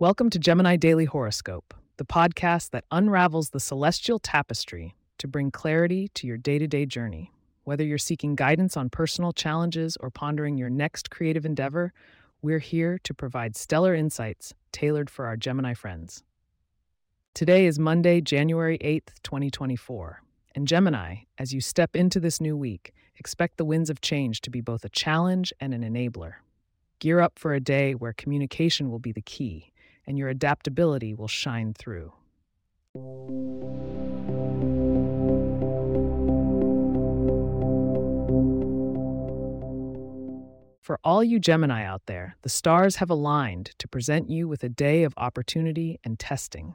Welcome to Gemini Daily Horoscope, the podcast that unravels the celestial tapestry to bring clarity to your day to day journey. Whether you're seeking guidance on personal challenges or pondering your next creative endeavor, we're here to provide stellar insights tailored for our Gemini friends. Today is Monday, January 8th, 2024. And Gemini, as you step into this new week, expect the winds of change to be both a challenge and an enabler. Gear up for a day where communication will be the key and your adaptability will shine through. For all you Gemini out there, the stars have aligned to present you with a day of opportunity and testing.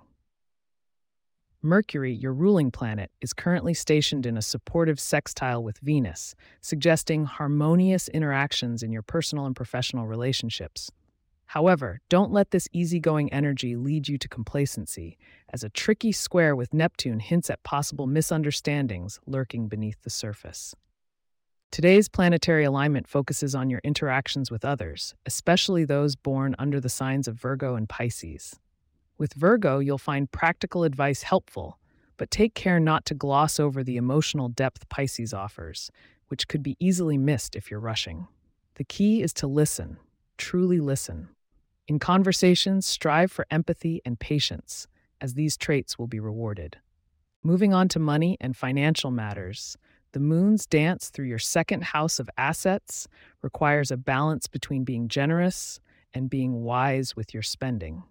Mercury, your ruling planet, is currently stationed in a supportive sextile with Venus, suggesting harmonious interactions in your personal and professional relationships. However, don't let this easygoing energy lead you to complacency, as a tricky square with Neptune hints at possible misunderstandings lurking beneath the surface. Today's planetary alignment focuses on your interactions with others, especially those born under the signs of Virgo and Pisces. With Virgo, you'll find practical advice helpful, but take care not to gloss over the emotional depth Pisces offers, which could be easily missed if you're rushing. The key is to listen, truly listen, in conversations, strive for empathy and patience, as these traits will be rewarded. Moving on to money and financial matters, the moon's dance through your second house of assets requires a balance between being generous and being wise with your spending.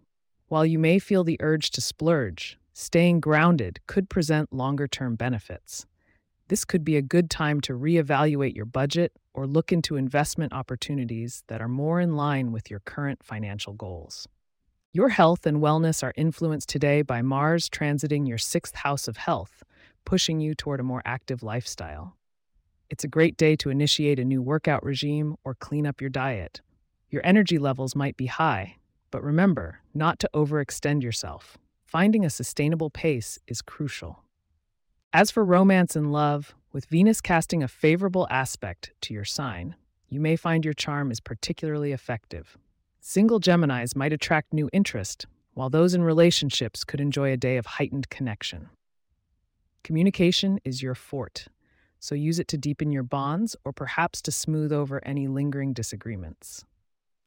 While you may feel the urge to splurge, staying grounded could present longer term benefits. This could be a good time to reevaluate your budget or look into investment opportunities that are more in line with your current financial goals. Your health and wellness are influenced today by Mars transiting your sixth house of health, pushing you toward a more active lifestyle. It's a great day to initiate a new workout regime or clean up your diet. Your energy levels might be high, but remember not to overextend yourself. Finding a sustainable pace is crucial. As for romance and love, with Venus casting a favorable aspect to your sign, you may find your charm is particularly effective. Single Geminis might attract new interest, while those in relationships could enjoy a day of heightened connection. Communication is your forte, so use it to deepen your bonds or perhaps to smooth over any lingering disagreements.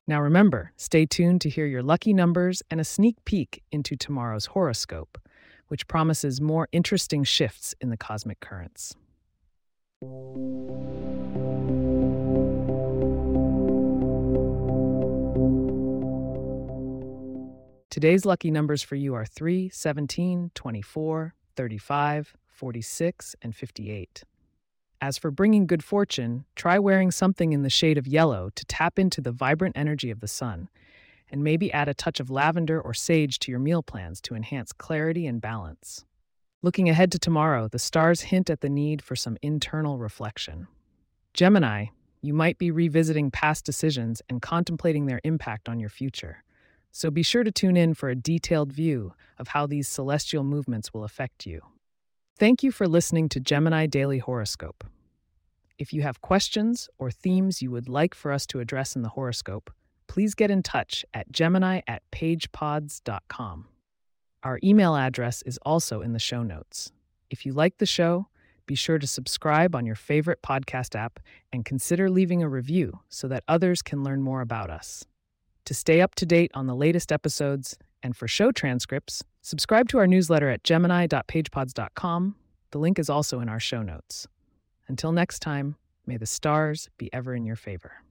Now remember, stay tuned to hear your lucky numbers and a sneak peek into tomorrow's horoscope which promises more interesting shifts in the cosmic currents. Today's lucky numbers for you are 3, 17, 24, 35, 46, and 58. As for bringing good fortune, try wearing something in the shade of yellow to tap into the vibrant energy of the sun and maybe add a touch of lavender or sage to your meal plans to enhance clarity and balance. Looking ahead to tomorrow, the stars hint at the need for some internal reflection. Gemini, you might be revisiting past decisions and contemplating their impact on your future. So be sure to tune in for a detailed view of how these celestial movements will affect you. Thank you for listening to Gemini Daily Horoscope. If you have questions or themes you would like for us to address in the horoscope, please get in touch at gemini at pagepods.com. Our email address is also in the show notes. If you like the show, be sure to subscribe on your favorite podcast app and consider leaving a review so that others can learn more about us. To stay up to date on the latest episodes and for show transcripts, subscribe to our newsletter at gemini.pagepods.com. The link is also in our show notes. Until next time, may the stars be ever in your favor.